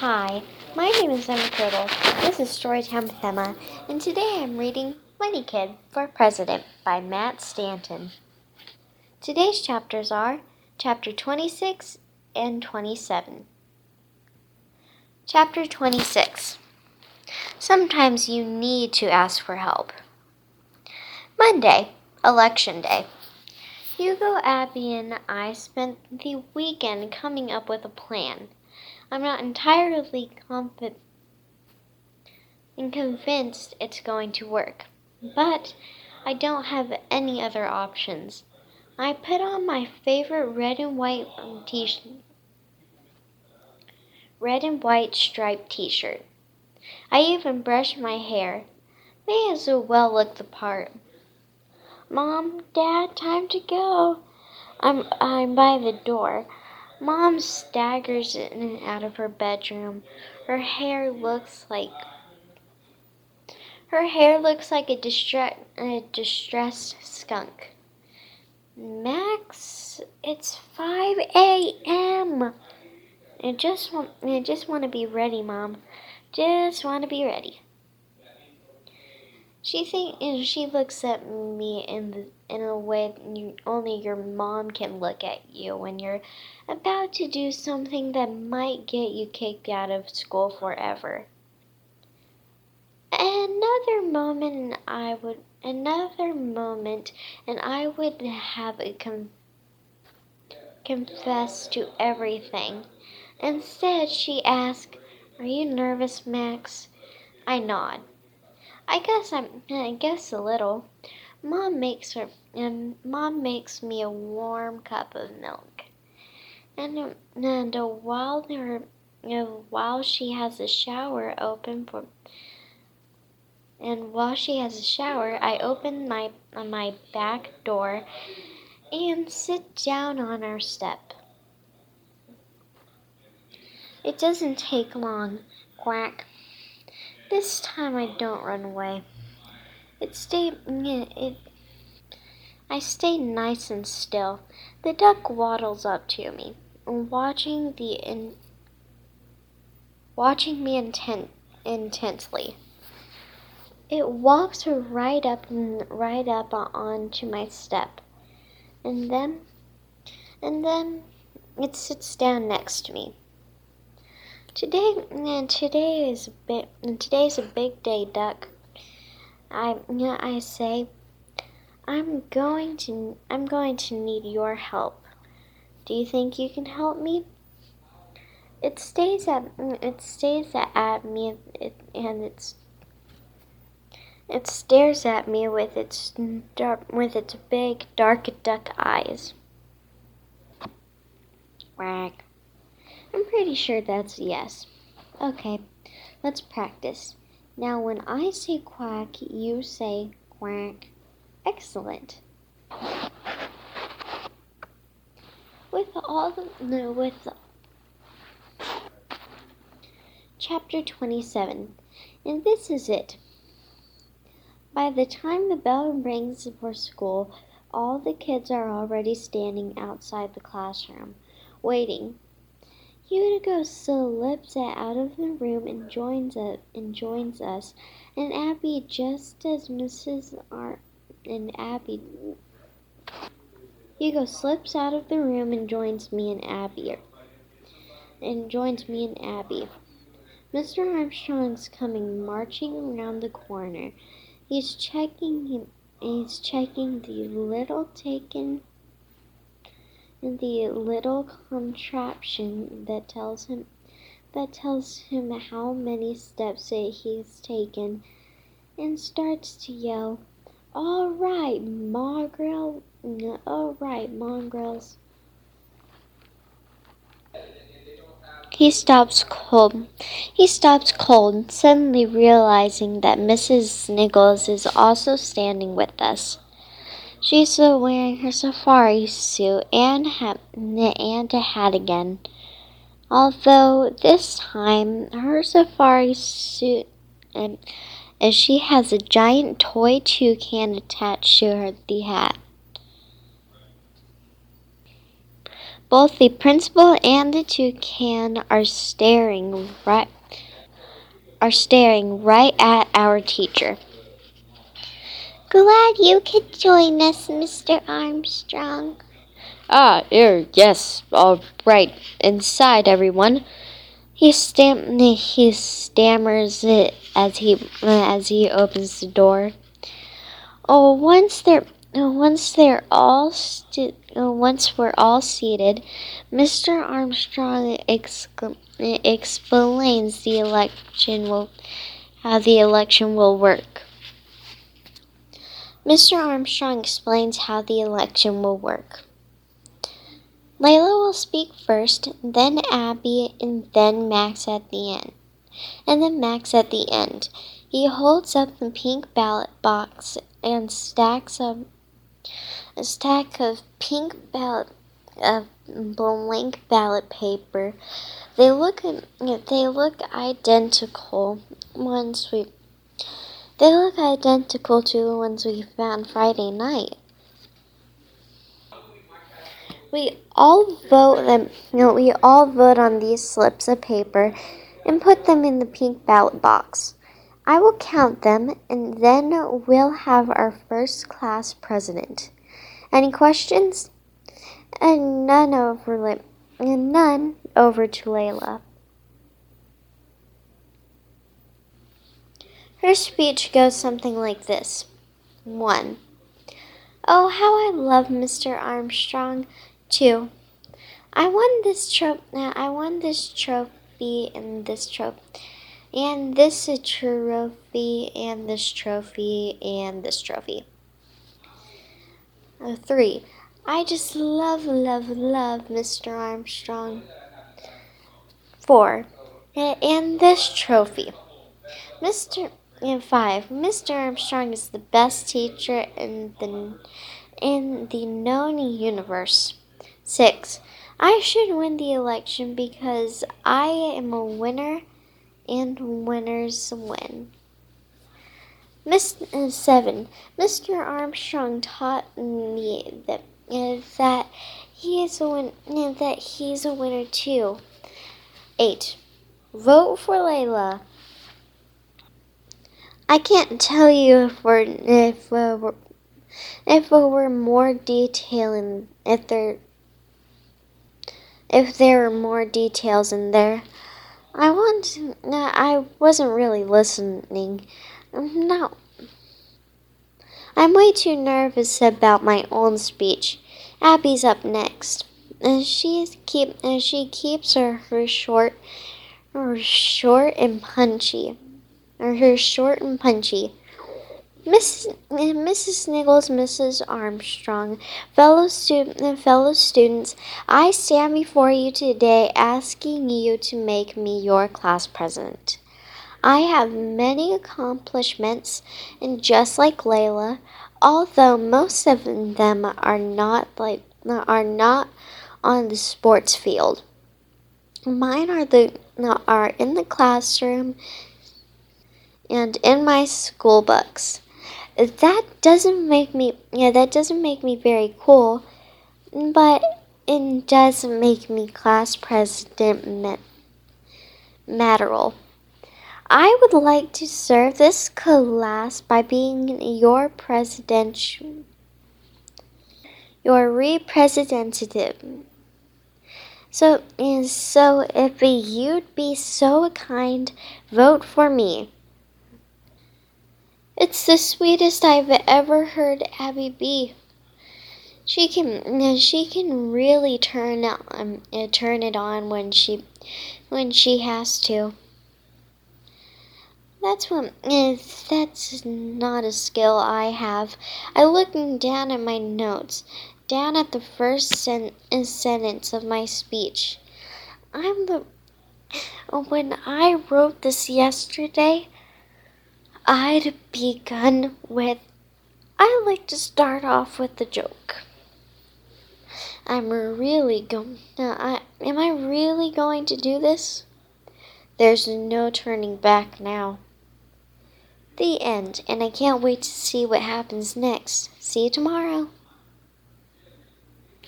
Hi, my name is Emma Turtle. This is Storytime with Emma, and today I'm reading Funny Kid for President by Matt Stanton. Today's chapters are chapter 26 and 27. Chapter 26 Sometimes you need to ask for help. Monday, Election Day. Hugo, Abby, and I spent the weekend coming up with a plan. I'm not entirely confident and convinced it's going to work, but I don't have any other options. I put on my favorite red and white t-shirt, red and white striped t-shirt. I even brushed my hair. May as well look the part. Mom, Dad, time to go. I'm I'm by the door. Mom staggers in and out of her bedroom. Her hair looks like her hair looks like a, distre- a distressed skunk. Max, it's 5 a.m. I just want I just want to be ready, Mom. Just want to be ready. She think she looks at me in the, in a way you, only your mom can look at you when you're about to do something that might get you kicked out of school forever. Another moment and I would another moment and I would have a com- confess to everything. Instead, she asked, "Are you nervous, Max?" I nod. I guess I'm. I guess a little. Mom makes her, and Mom makes me a warm cup of milk, and and while there, while she has a shower open for, and while she has a shower, I open my my back door, and sit down on our step. It doesn't take long. Quack. This time I don't run away. It stay mm, it I stay nice and still. The duck waddles up to me, watching the in, watching me intent, intensely. It walks right up right up onto my step, and then and then it sits down next to me. Today, mm, today is a bit. Today's a big day, Duck. I, I say, I'm going to, I'm going to need your help. Do you think you can help me? It stays at, it stays at me, and it's, it stares at me with its dark, with its big dark duck eyes. I'm pretty sure that's yes. Okay, let's practice. Now, when I say quack, you say quack. Excellent. With all the no, with chapter 27, and this is it. By the time the bell rings for school, all the kids are already standing outside the classroom, waiting Hugo slips out of the room and joins us, and joins us, and Abby just as Mrs. R and Abby. Hugo slips out of the room and joins me and Abby. Er, and joins me and Abby. Mr. Armstrong's coming marching around the corner. He's checking he's checking the little taken the little contraption that tells him that tells him how many steps he's taken and starts to yell, All right, mongrel, all right, mongrels. He stops cold. He stops cold, suddenly realizing that Mrs. Sniggles is also standing with us. She's still wearing her safari suit and, and a hat again. Although this time her safari suit and, and she has a giant toy toucan attached to her the hat. Both the principal and the toucan are staring right are staring right at our teacher. Glad you could join us, Mr. Armstrong. Ah, er, yes, all right. Inside, everyone. He stam he stammers it as he as he opens the door. Oh, once they're once they're all stu- once we're all seated, Mr. Armstrong explains the election will how the election will work. Mr. Armstrong explains how the election will work. Layla will speak first, then Abby, and then Max at the end. And then Max at the end. He holds up the pink ballot box and stacks up a stack of pink ballot of blank ballot paper. They look they look identical once we they look identical to the ones we found Friday night. We all vote them. You know, we all vote on these slips of paper and put them in the pink ballot box. I will count them, and then we'll have our first class president. Any questions? And none over, and none over to Layla. Her speech goes something like this: One. Oh, how I love Mr. Armstrong. Two. I won this trophy. I won this trophy and this trophy, and this trophy and this trophy and this trophy. Three. I just love, love, love Mr. Armstrong. Four. And this trophy. Mr. And five. Mr. Armstrong is the best teacher in the in the known universe. 6. I should win the election because I am a winner and winners win. Miss, uh, 7. Mr. Armstrong taught me that, that he is a win- that he's a winner too. 8. Vote for Layla. I can't tell you if we're if we're, if there were more detail in if there if there were more details in there. I want. I wasn't really listening. I'm. I'm way too nervous about my own speech. Abby's up next. And she keep and she keeps her, her short her short and punchy. Or her short and punchy. Miss, Mrs. Sniggles, Mrs. Armstrong, fellow student, fellow students, I stand before you today asking you to make me your class president. I have many accomplishments, and just like Layla, although most of them are not like are not on the sports field, mine are the are in the classroom and in my school books that doesn't make me yeah that doesn't make me very cool but it does make me class president Matterall. I would like to serve this class by being your president your representative. So, so if you'd be so kind, vote for me. It's the sweetest I've ever heard Abby be. She can she can really turn um, turn it on when she when she has to. That's what that's not a skill I have. I look down at my notes, down at the first sen- sentence of my speech. I'm the when I wrote this yesterday, I'd begun with I like to start off with a joke. I'm really going. Uh, am I really going to do this? There's no turning back now. The end, and I can't wait to see what happens next. See you tomorrow.